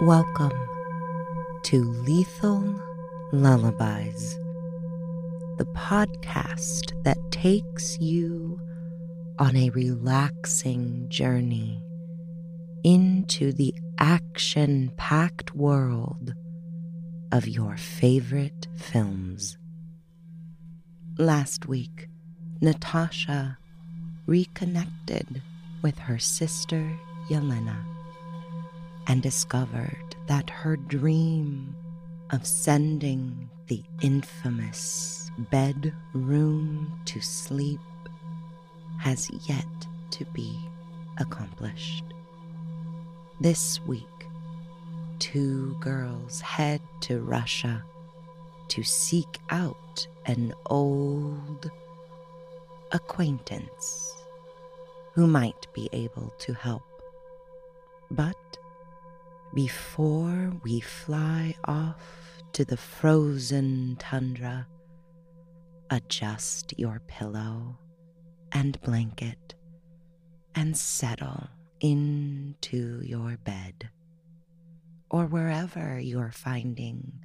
Welcome to Lethal Lullabies, the podcast that takes you on a relaxing journey into the action packed world of your favorite films. Last week, Natasha reconnected with her sister Yelena and discovered that her dream of sending the infamous bedroom to sleep has yet to be accomplished. This week, two girls head to Russia to seek out an old acquaintance who might be able to help. But before we fly off to the frozen tundra, adjust your pillow and blanket and settle into your bed or wherever you're finding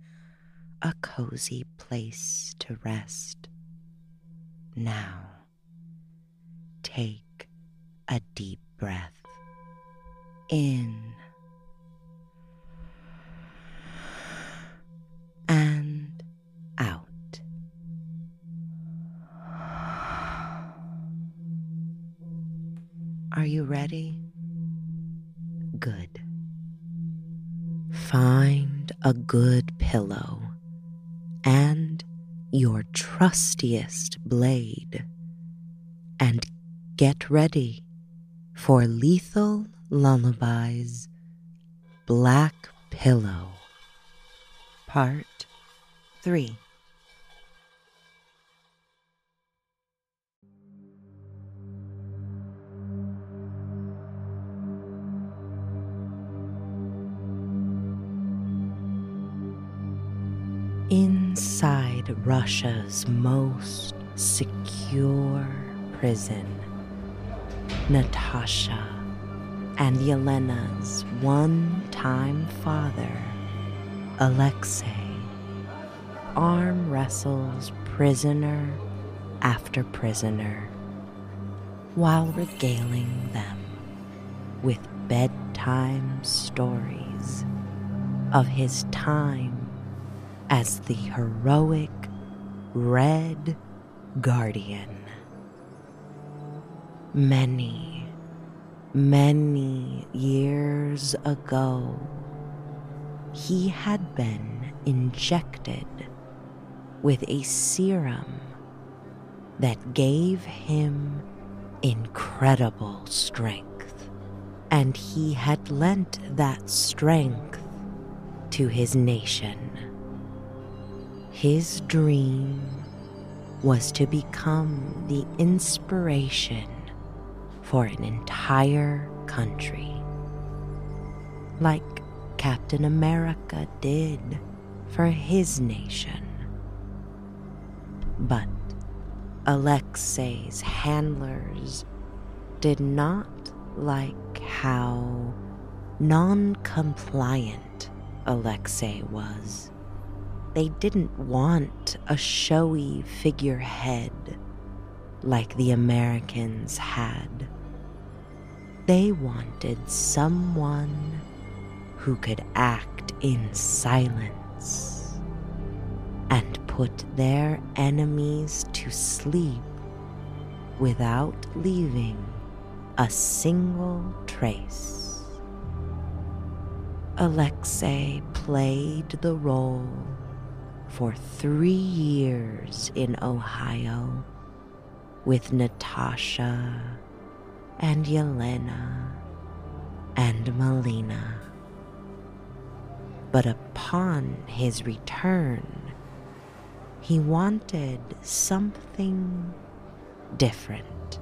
a cozy place to rest. Now, take a deep breath in good pillow and your trustiest blade and get ready for Lethal Lullabies Black Pillow. Part 3. Inside Russia's most secure prison, Natasha and Yelena's one time father Alexei arm wrestles prisoner after prisoner while regaling them with bedtime stories of his time as the heroic Red Guardian. Many, many years ago, he had been injected with a serum that gave him incredible strength, and he had lent that strength to his nation. His dream was to become the inspiration for an entire country. Like Captain America did for his nation. But Alexei's handlers did not like how non compliant Alexei was. They didn't want a showy figurehead like the Americans had. They wanted someone who could act in silence and put their enemies to sleep without leaving a single trace. Alexei played the role for three years in Ohio with Natasha and Yelena and Melina but upon his return, he wanted something different.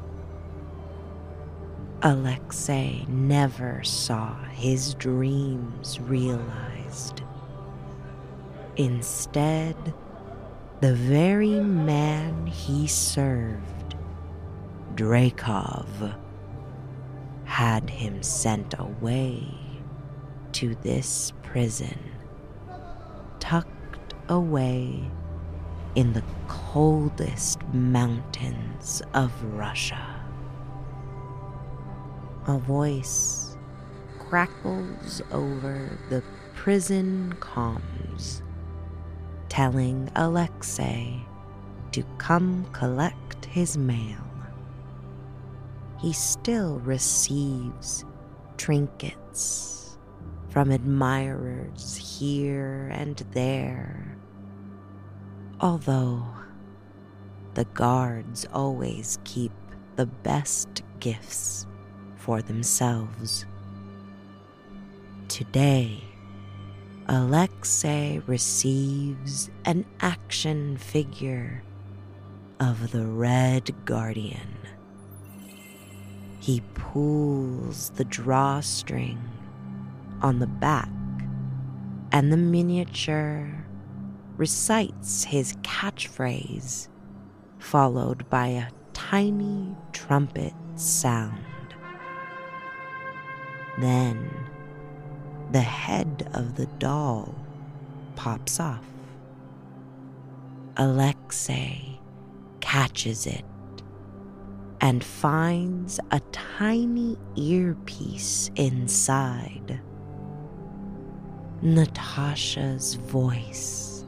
Alexei never saw his dreams realized. Instead, the very man he served, Dreykov, had him sent away to this prison, tucked away in the coldest mountains of Russia. A voice crackles over the prison comms, telling Alexei to come collect his mail. He still receives trinkets from admirers here and there, although the guards always keep the best gifts for themselves. Today, Alexei receives an action figure of the Red Guardian. He pulls the drawstring on the back, and the miniature recites his catchphrase, followed by a tiny trumpet sound. Then the head of the doll pops off. Alexei catches it and finds a tiny earpiece inside. Natasha's voice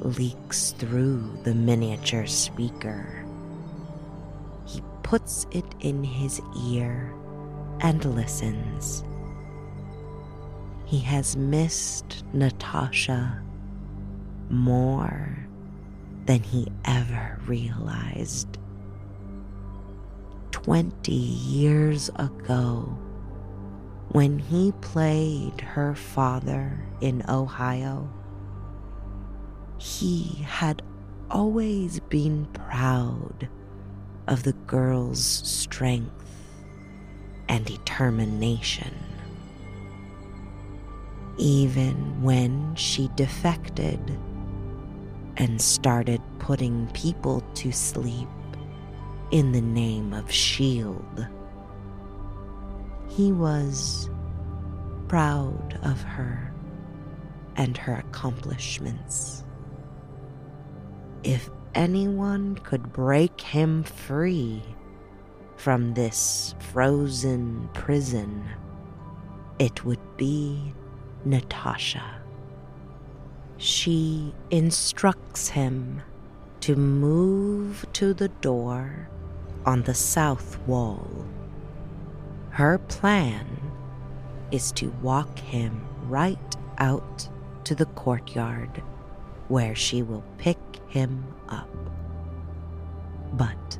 leaks through the miniature speaker. He puts it in his ear and listens. He has missed Natasha more than he ever realized. Twenty years ago, when he played her father in Ohio, he had always been proud of the girl's strength and determination. Even when she defected and started putting people to sleep in the name of S.H.I.E.L.D., he was proud of her and her accomplishments. If anyone could break him free from this frozen prison, it would be Natasha. She instructs him to move to the door on the south wall. Her plan is to walk him right out to the courtyard where she will pick him up. But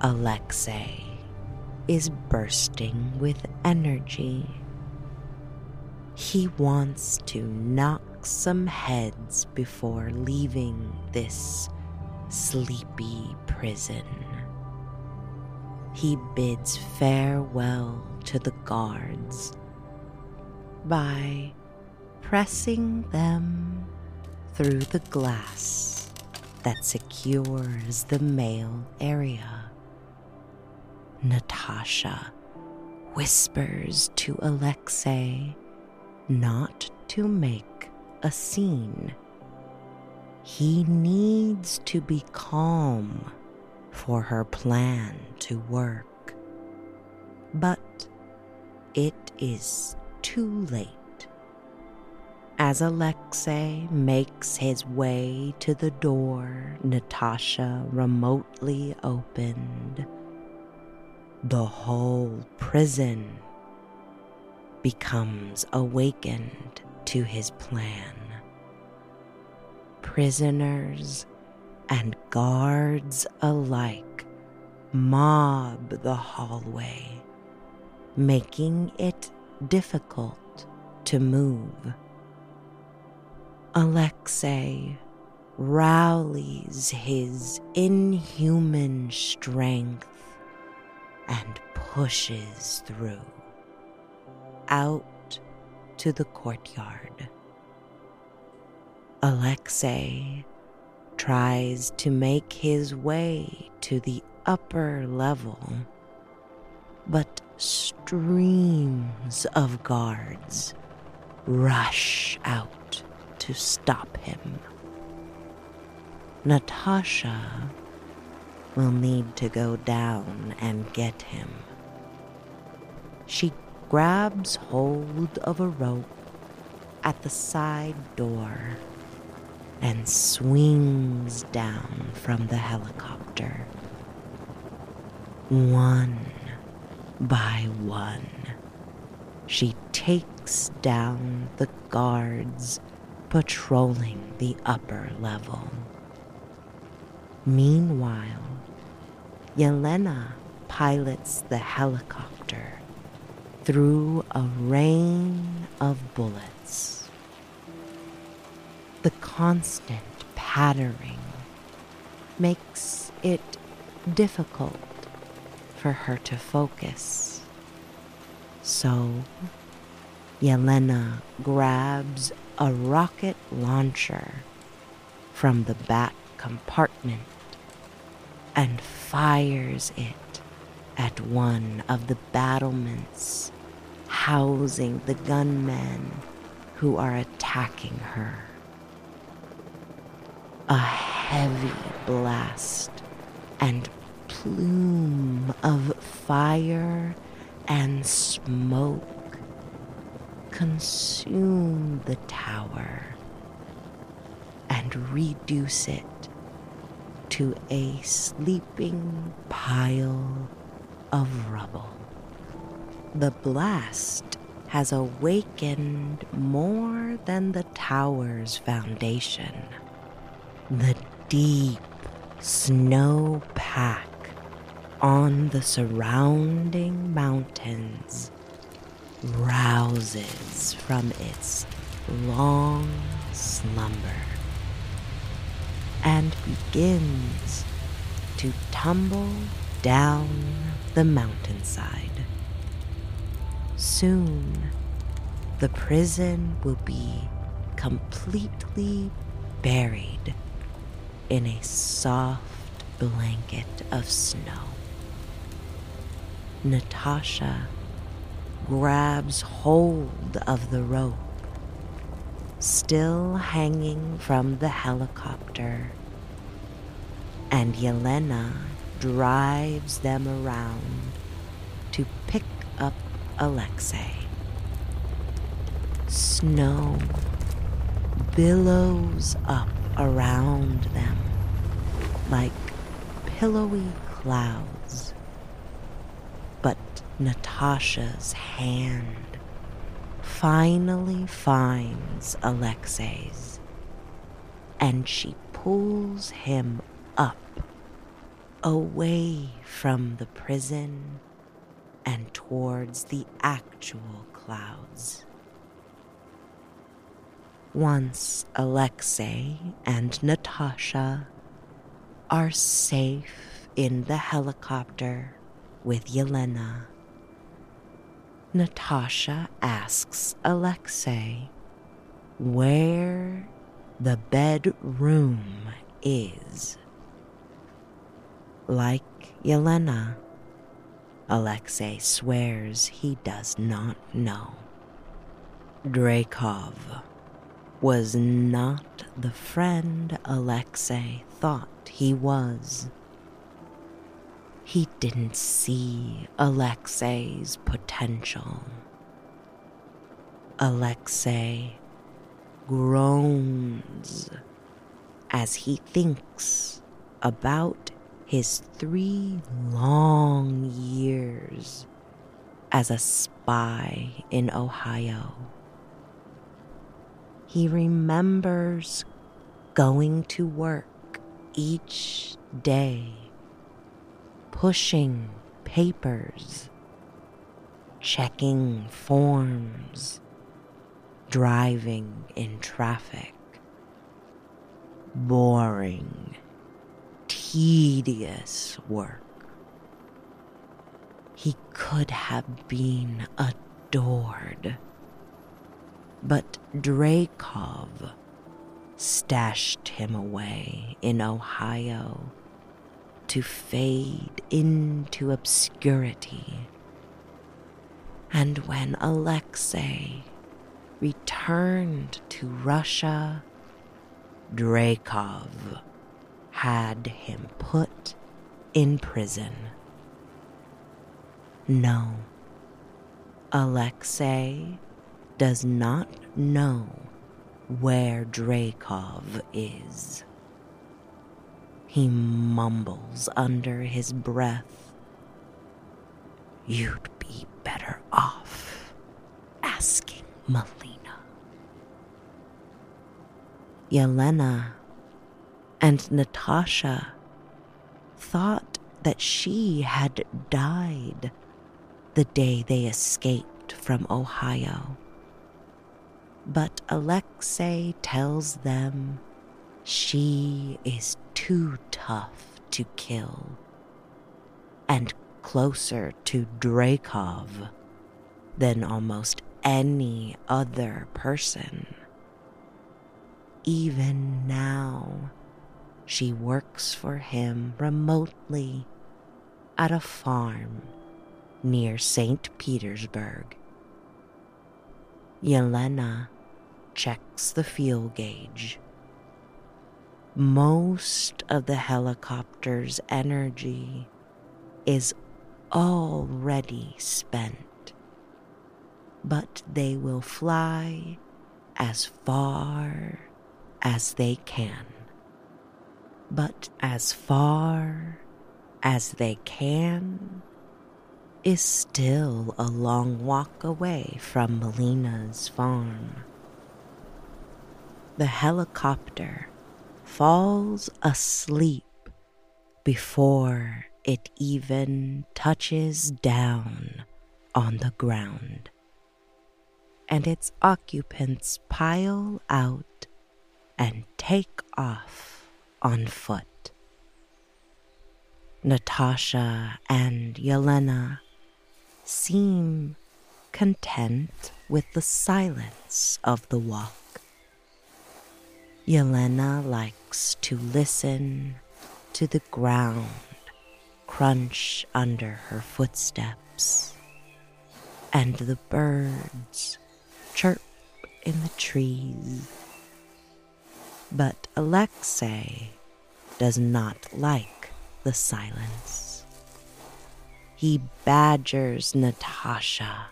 Alexei is bursting with energy. He wants to knock some heads before leaving this sleepy prison. He bids farewell to the guards by pressing them through the glass that secures the mail area. Natasha whispers to Alexei not to make a scene. He needs to be calm for her plan to work. But it is too late. As Alexei makes his way to the door Natasha remotely opened, the whole prison becomes awakened to his plan. Prisoners and guards alike mob the hallway, making it difficult to move. Alexei rallies his inhuman strength and pushes through out to the courtyard. Alexei tries to make his way to the upper level, but streams of guards rush out to stop him. Natasha will need to go down and get him. She grabs hold of a rope at the side door and swings down from the helicopter. One by one, she takes down the guards patrolling the upper level. Meanwhile, Yelena pilots the helicopter through a rain of bullets. The constant pattering makes it difficult for her to focus. So, Yelena grabs a rocket launcher from the back compartment and fires it at one of the battlements housing the gunmen who are attacking her. A heavy blast and plume of fire and smoke consume the tower and reduce it to a sleeping pile of rubble. The blast has awakened more than the tower's foundation. The deep snow pack on the surrounding mountains rouses from its long slumber and begins to tumble down the mountainside. Soon, the prison will be completely buried in a soft blanket of snow. Natasha grabs hold of the rope still hanging from the helicopter, and Yelena drives them around to pick up Alexei. Snow billows up around them like pillowy clouds. But Natasha's hand finally finds Alexei's and she pulls him away from the prison and towards the actual clouds. Once Alexei and Natasha are safe in the helicopter with Yelena, Natasha asks Alexei where the bedroom is. Like Yelena, Alexei swears he does not know. Dreykov was not the friend Alexei thought he was. He didn't see Alexei's potential. Alexei groans as he thinks about his three long years as a spy in Ohio. He remembers going to work each day pushing papers, checking forms, driving in traffic. Boring, tedious work. He could have been adored. But Dreykov stashed him away in Ohio to fade into obscurity. And when Alexei returned to Russia, Dreykov had him put in prison. No, Alexei does not know where Dreykov is. He mumbles under his breath, You'd be better off asking Melina. Yelena and Natasha thought that she had died the day they escaped from Ohio. But Alexei tells them she is too tough to kill and closer to Dreykov than almost any other person. Even now, she works for him remotely at a farm near St. Petersburg. Yelena checks the fuel gauge. Most of the helicopter's energy is already spent, but they will fly as far as they can. But as far as they can is still a long walk away from Melina's farm. The helicopter falls asleep before it even touches down on the ground, and its occupants pile out and take off on foot. Natasha and Yelena seem content with the silence of the walk. Yelena likes to listen to the ground crunch under her footsteps and the birds chirp in the trees. But Alexei does not like the silence he badgers Natasha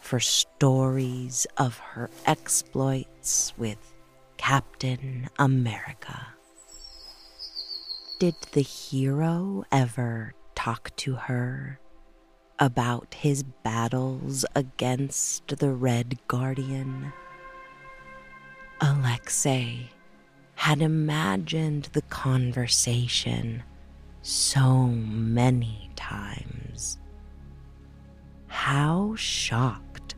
for stories of her exploits with Captain America. Did the hero ever talk to her about his battles against the Red Guardian? Alexei had imagined the conversation so many times. How shocked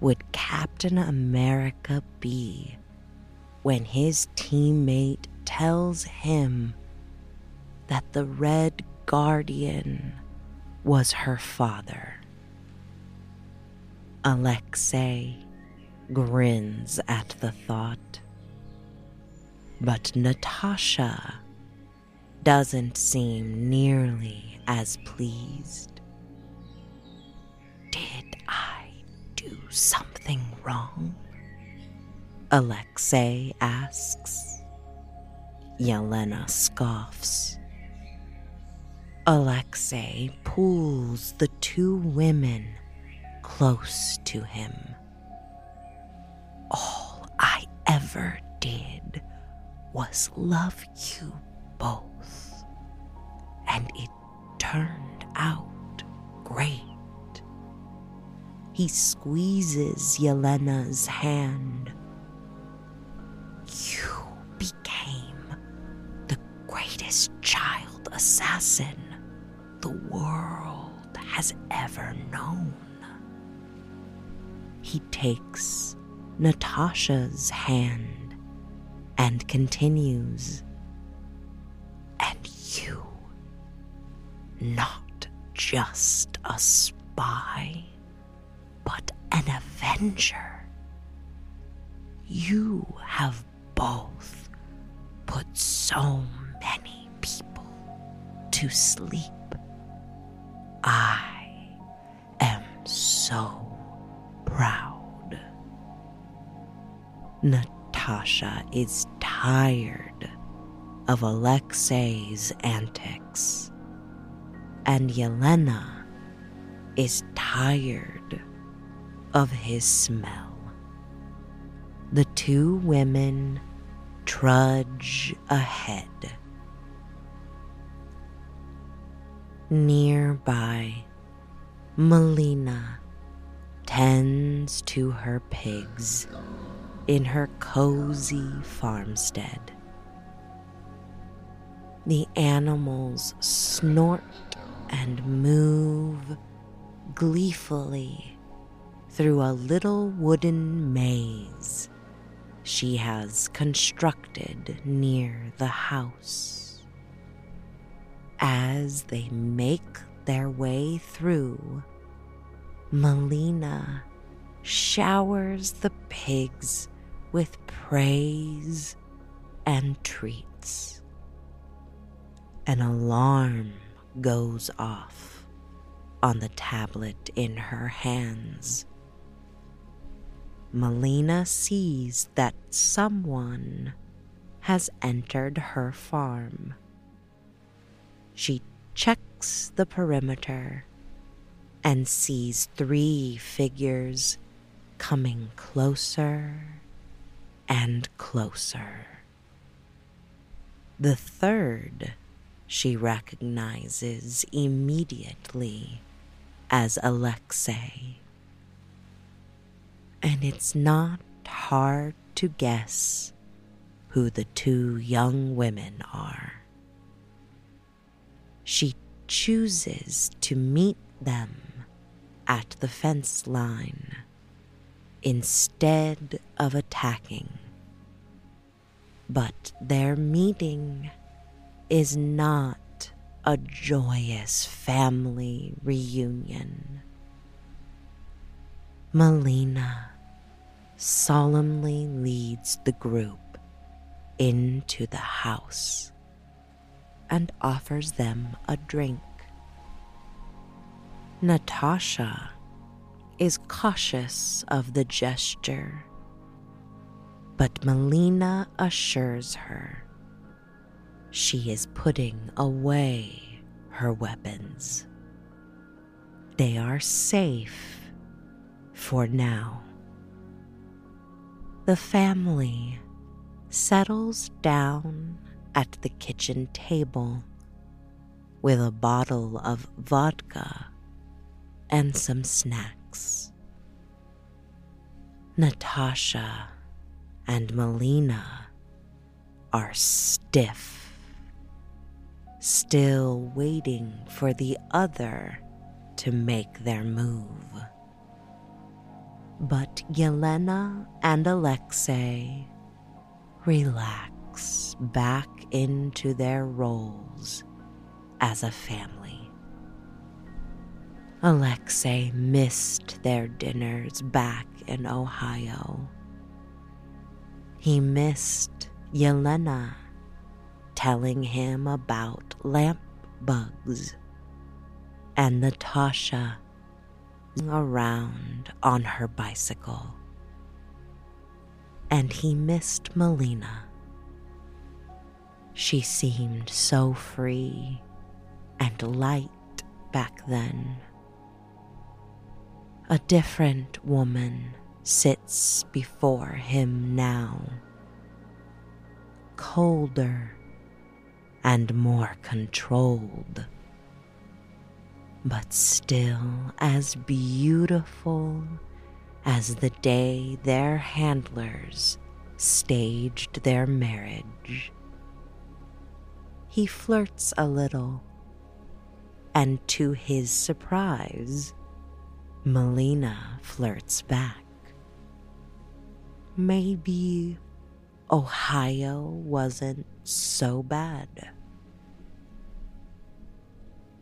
would Captain America be when his teammate tells him that the Red Guardian was her father? Alexei grins at the thought. But Natasha doesn't seem nearly as pleased. Did I do something wrong? Alexei asks. Yelena scoffs. Alexei pulls the two women close to him. All I ever did was love you both, and it turned out great. He squeezes Yelena's hand. You became the greatest child assassin the world has ever known. He takes Natasha's hand and continues And you not just a spy, but an avenger. You have both put so many people to sleep. I am so proud. Natasha is tired of Alexei's antics, and Yelena is tired of his smell. The two women trudge ahead. Nearby, Melina tends to her pigs in her cozy farmstead. The animals snort and move gleefully through a little wooden maze she has constructed near the house. As they make their way through, Melina showers the pigs with praise and treats. An alarm goes off on the tablet in her hands. Melina sees that someone has entered her farm. She checks the perimeter and sees three figures coming closer and closer. The third she recognizes immediately as Alexei. And it's not hard to guess who the two young women are. She chooses to meet them at the fence line instead of attacking. But their meeting is not a joyous family reunion. Melina solemnly leads the group into the house and offers them a drink. Natasha is cautious of the gesture, but Melina assures her she is putting away her weapons. They are safe for now. The family settles down at the kitchen table with a bottle of vodka and some snacks. Natasha and Melina are stiff still waiting for the other to make their move. But Yelena and Alexei relax back into their roles as a family. Alexei missed their dinners back in Ohio. He missed Yelena telling him about lamp bugs and Natasha around on her bicycle. And he missed Melina. She seemed so free and light back then. A different woman sits before him now, colder and more controlled, but still as beautiful as the day their handlers staged their marriage. He flirts a little, and to his surprise, Melina flirts back. Maybe Ohio wasn't so bad.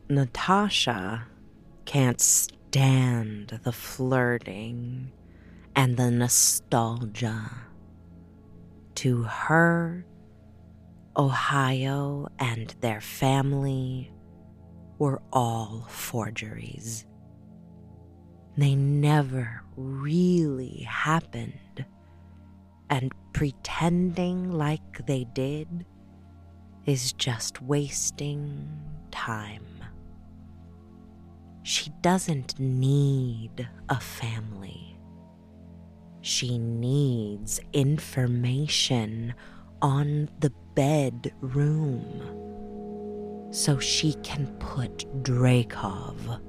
Natasha can't stand the flirting and the nostalgia. To her, Ohio and their family were all forgeries. They never really happened and pretending like they did is just wasting time. She doesn't need a family. She needs information on the bedroom so she can put Dreykov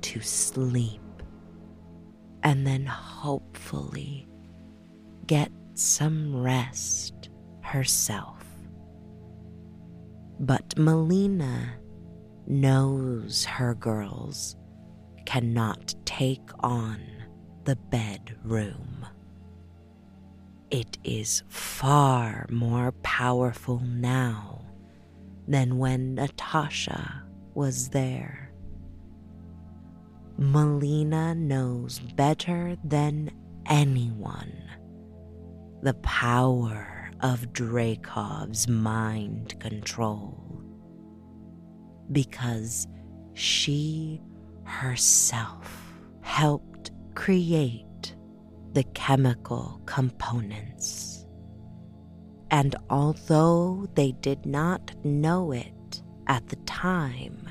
to sleep and then hopefully get some rest herself. But Melina knows her girls cannot take on the bedroom. It is far more powerful now than when Natasha was there. Melina knows better than anyone the power of Dreykov's mind control because she herself helped create the chemical components. And although they did not know it at the time,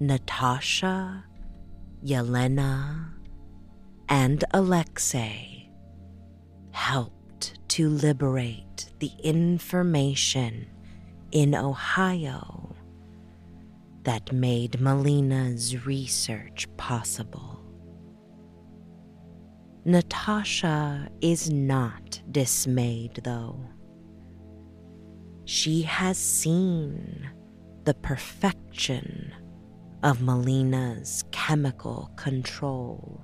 Natasha, Yelena, and Alexei helped to liberate the information in Ohio that made Melina's research possible. Natasha is not dismayed, though. She has seen the perfection of Melina's chemical control,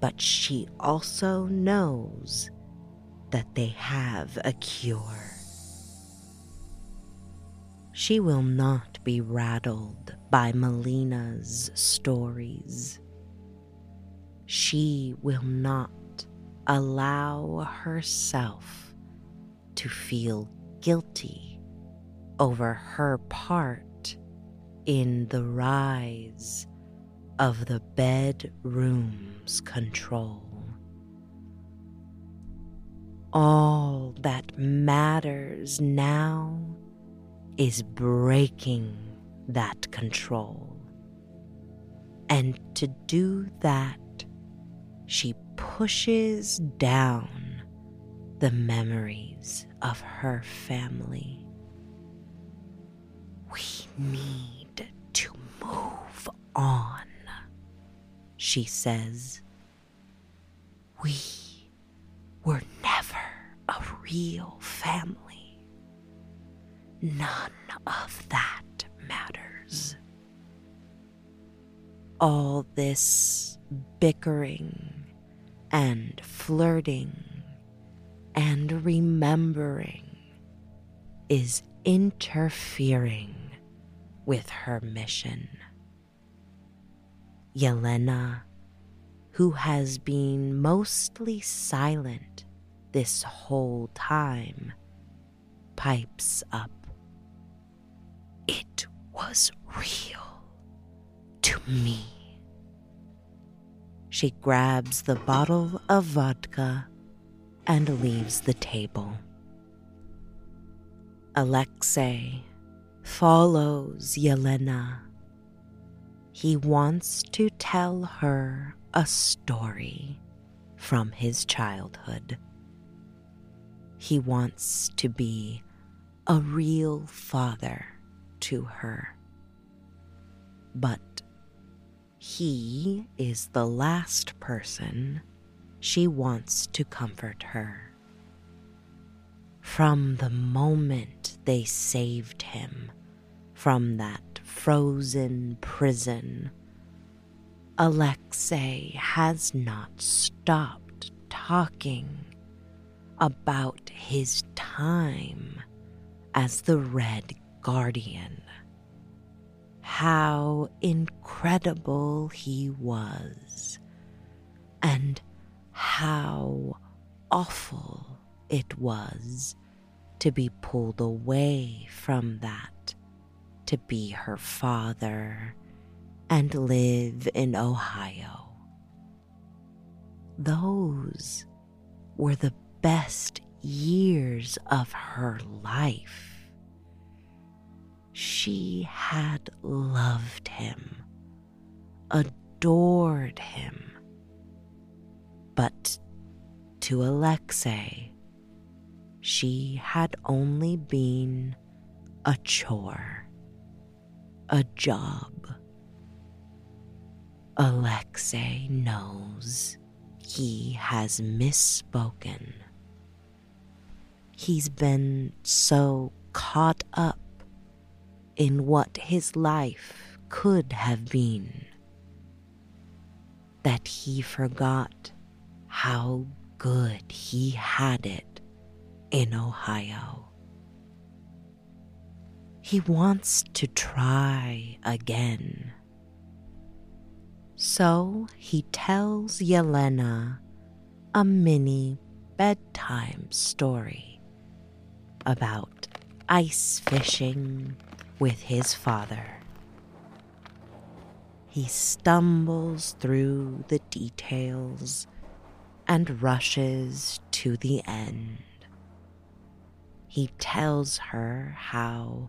but she also knows that they have a cure she will not be rattled by Melina's stories. She will not allow herself to feel guilty over her part in the rise of the bedroom's control. All that matters now is breaking that control. And to do that, she pushes down the memories of her family. We need to move on, she says. We were never a real family. None of that matters. All this bickering and flirting and remembering is interfering with her mission. Yelena, who has been mostly silent this whole time, pipes up it was real to me. She grabs the bottle of vodka and leaves the table. Alexei follows Yelena. He wants to tell her a story from his childhood. He wants to be a real father to her. But he is the last person she wants to comfort her. From the moment they saved him from that frozen prison, Alexei has not stopped talking about his time as the Red guardian. How incredible he was, and how awful it was to be pulled away from that, to be her father and live in Ohio. Those were the best years of her life. She had loved him, adored him. But to Alexei, she had only been a chore, a job. Alexei knows he has misspoken. He's been so caught up in what his life could have been that he forgot how good he had it in Ohio. He wants to try again. So he tells Yelena a mini bedtime story about ice fishing with his father. He stumbles through the details and rushes to the end. He tells her how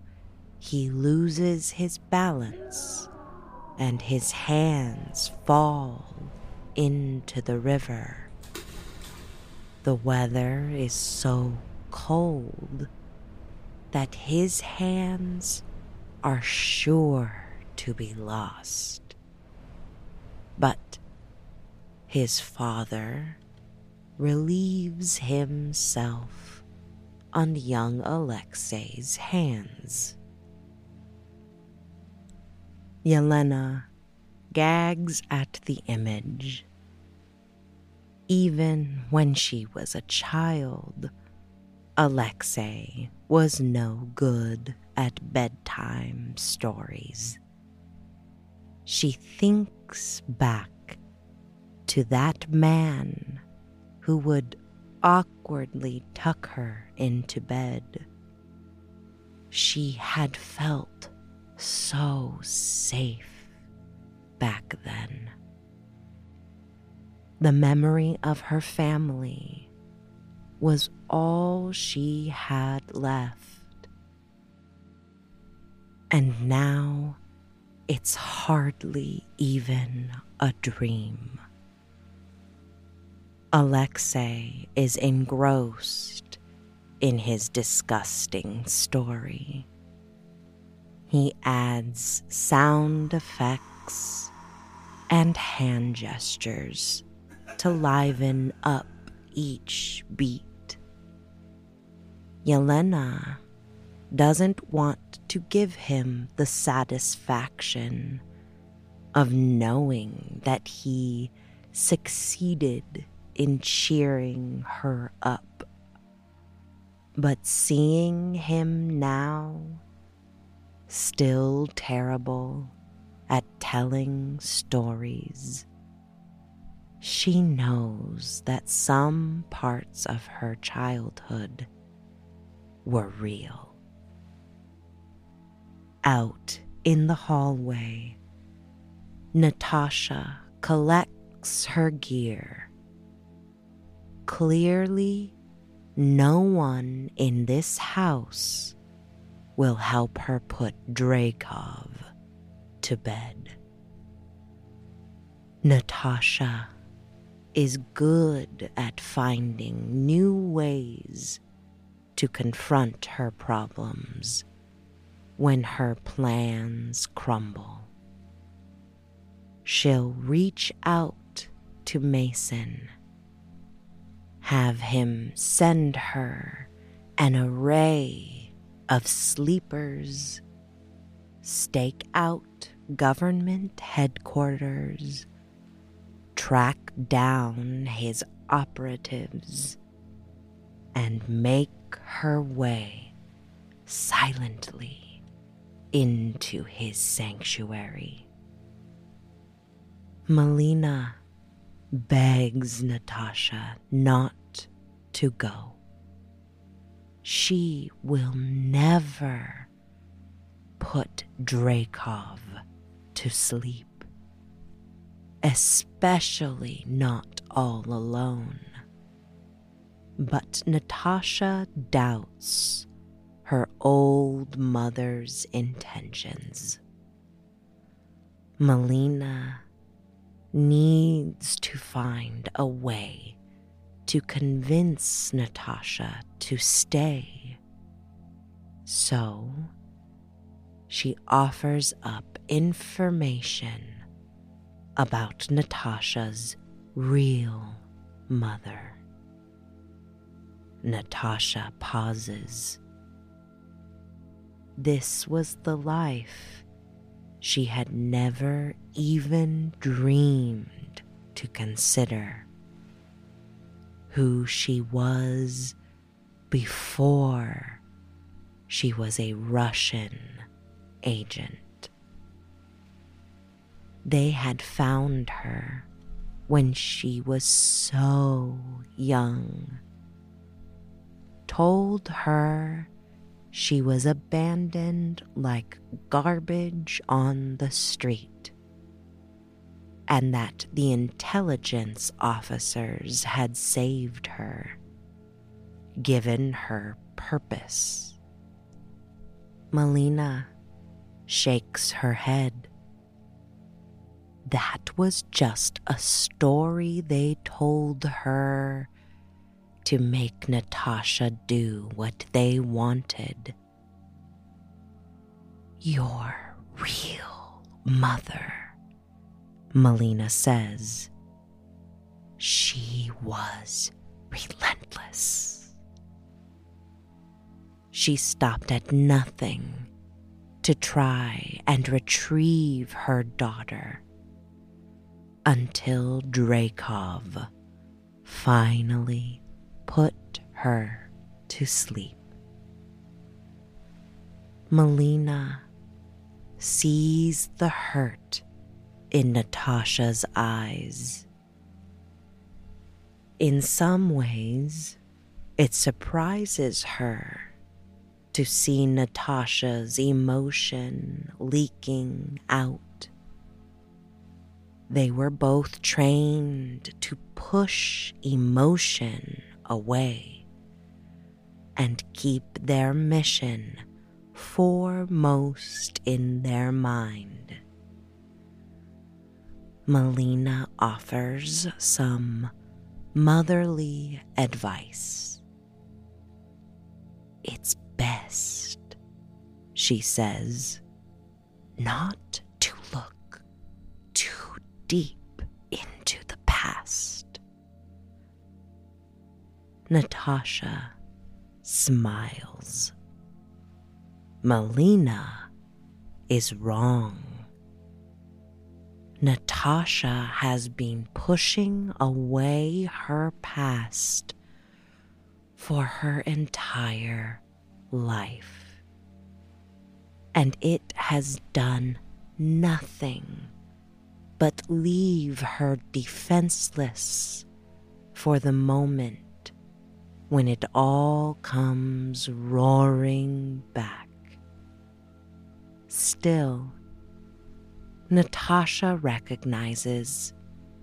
he loses his balance and his hands fall into the river. The weather is so cold that his hands are sure to be lost. But his father relieves himself on young Alexei's hands. Yelena gags at the image. Even when she was a child, Alexei was no good at bedtime stories. She thinks back to that man who would awkwardly tuck her into bed. She had felt so safe back then. The memory of her family was all she had left. And now it's hardly even a dream. Alexei is engrossed in his disgusting story. He adds sound effects and hand gestures to liven up each beat. Yelena doesn't want to give him the satisfaction of knowing that he succeeded in cheering her up. But seeing him now still terrible at telling stories. She knows that some parts of her childhood were real. Out in the hallway, Natasha collects her gear. Clearly, no one in this house will help her put Dreykov to bed. Natasha is good at finding new ways to confront her problems when her plans crumble. She'll reach out to Mason, have him send her an array of sleepers stake out government headquarters, track down his operatives, and make her way silently into his sanctuary. Melina begs Natasha not to go she will never put Dreykov to sleep, especially not all alone. But Natasha doubts her old mother's intentions. Melina needs to find a way to convince Natasha to stay. So she offers up information about Natasha's real mother. Natasha pauses. This was the life she had never even dreamed to consider. Who she was before she was a Russian agent. They had found her when she was so young, told her she was abandoned like garbage on the street, and that the intelligence officers had saved her, given her purpose. Melina shakes her head. That was just a story they told her to make Natasha do what they wanted. Your real mother, Melina says. She was relentless. She stopped at nothing to try and retrieve her daughter until Dreykov finally put her to sleep. Melina sees the hurt in Natasha's eyes. In some ways, it surprises her to see Natasha's emotion leaking out. They were both trained to push emotion away and keep their mission foremost in their mind. Melina offers some motherly advice. It's best, she says, not to look too deep into the past. Natasha smiles. Melina is wrong. Natasha has been pushing away her past for her entire life. And it has done nothing but leave her defenseless for the moment when it all comes roaring back. Still, Natasha recognizes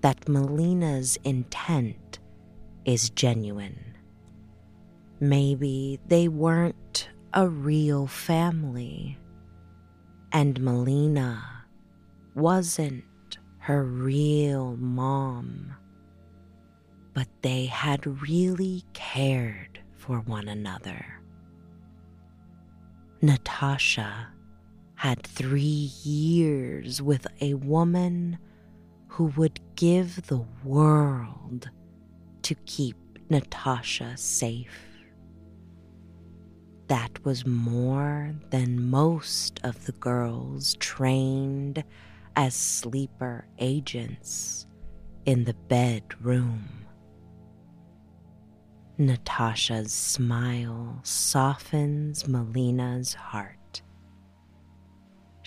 that Melina's intent is genuine. Maybe they weren't a real family, and Melina wasn't her real mom, but they had really cared for one another. Natasha had three years with a woman who would give the world to keep Natasha safe that was more than most of the girls trained as sleeper agents in the bedroom. Natasha's smile softens Melina's heart.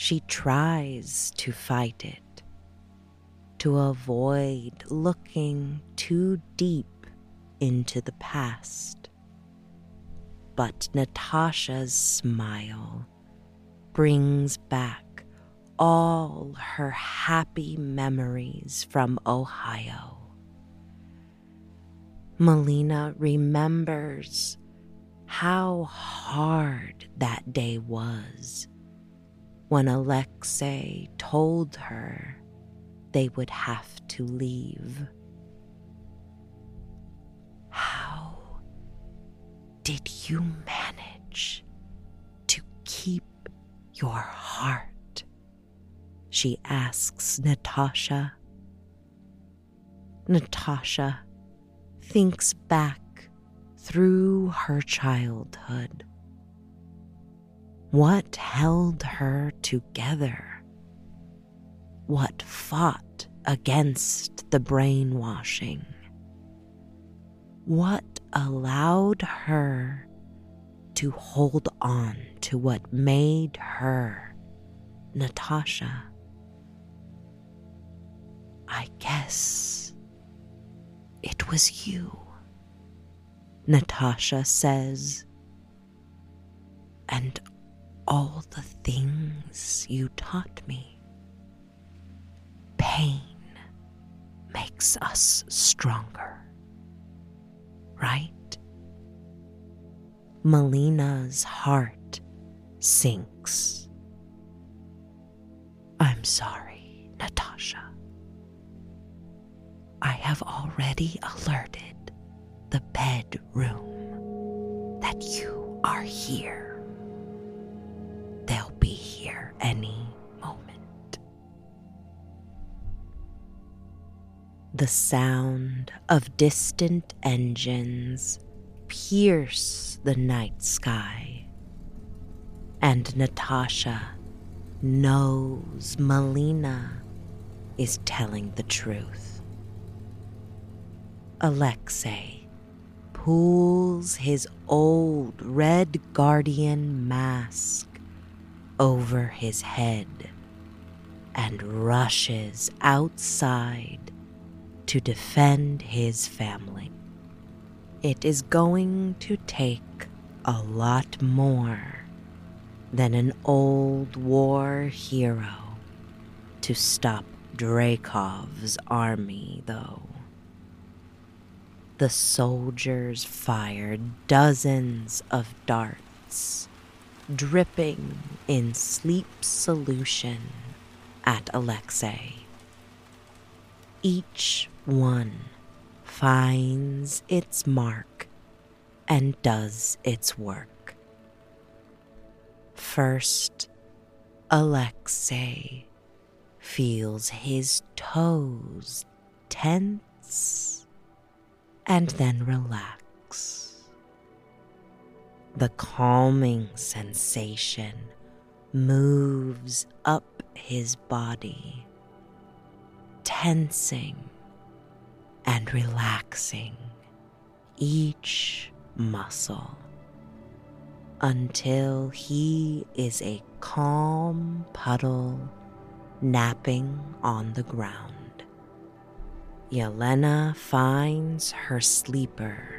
She tries to fight it, to avoid looking too deep into the past but Natasha's smile brings back all her happy memories from Ohio. Melina remembers how hard that day was when Alexei told her they would have to leave. How did you manage to keep your heart? She asks Natasha. Natasha thinks back through her childhood. What held her together? What fought against the brainwashing? What allowed her to hold on to what made her Natasha? I guess it was you. Natasha says, and all the things you taught me. Pain makes us stronger, right? Melina's heart sinks. I'm sorry, Natasha. I have already alerted the bedroom that you are here. Any moment. The sound of distant engines pierce the night sky, and Natasha knows Melina is telling the truth. Alexei pulls his old red guardian mask over his head and rushes outside to defend his family. It is going to take a lot more than an old war hero to stop Dreykov's army, though the soldiers fired dozens of darts, dripping in sleep solution at Alexei. Each one finds its mark and does its work. First, Alexei feels his toes tense and then relax. The calming sensation moves up his body, tensing and relaxing each muscle until he is a calm puddle napping on the ground. Yelena finds her sleeper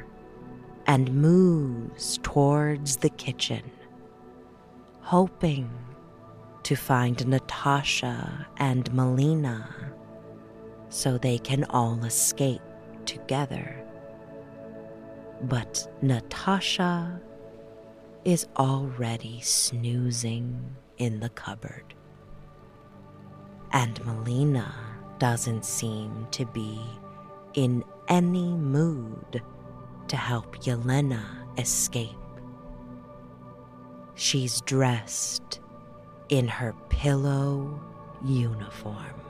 and moves towards the kitchen, hoping to find Natasha and Melina so they can all escape together. But Natasha is already snoozing in the cupboard. And Melina doesn't seem to be in any mood to help Yelena escape. She's dressed in her pillow uniform.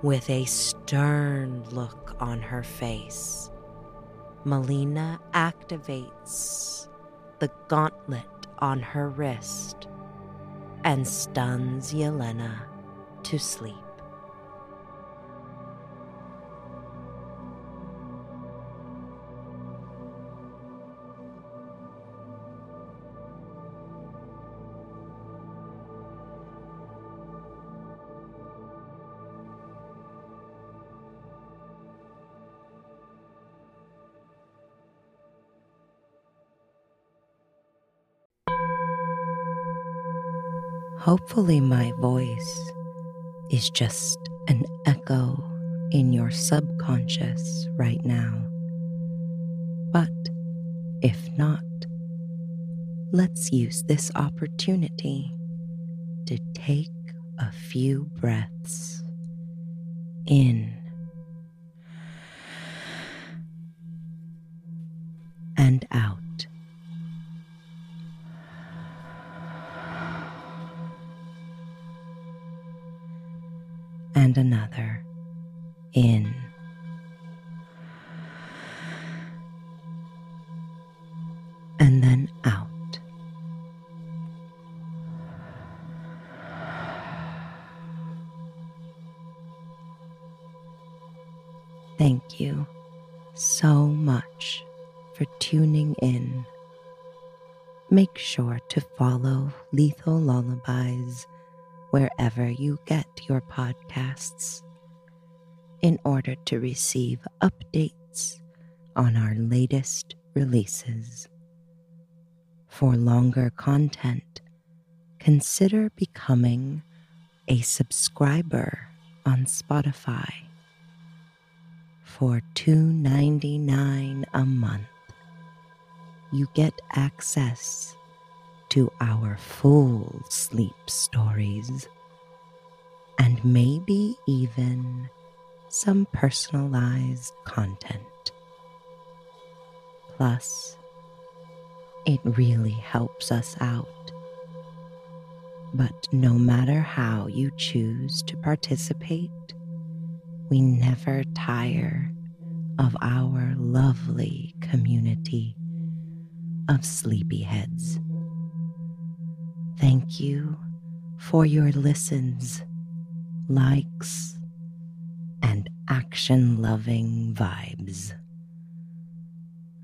With a stern look on her face, Melina activates the gauntlet on her wrist and stuns Yelena to sleep. Hopefully, my voice is just an echo in your subconscious right now. But if not, let's use this opportunity to take a few breaths in and out. And another in. And then out. Thank you so much for tuning in. Make sure to follow Lethal Lullabies wherever you get your podcasts in order to receive updates on our latest releases. For longer content, consider becoming a subscriber on Spotify for $2.99 a month. You get access to our full sleep stories and maybe even some personalized content. Plus, it really helps us out. But no matter how you choose to participate, we never tire of our lovely community of sleepyheads. Thank you for your listens, likes, and action loving vibes.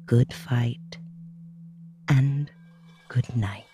Good fight and good night.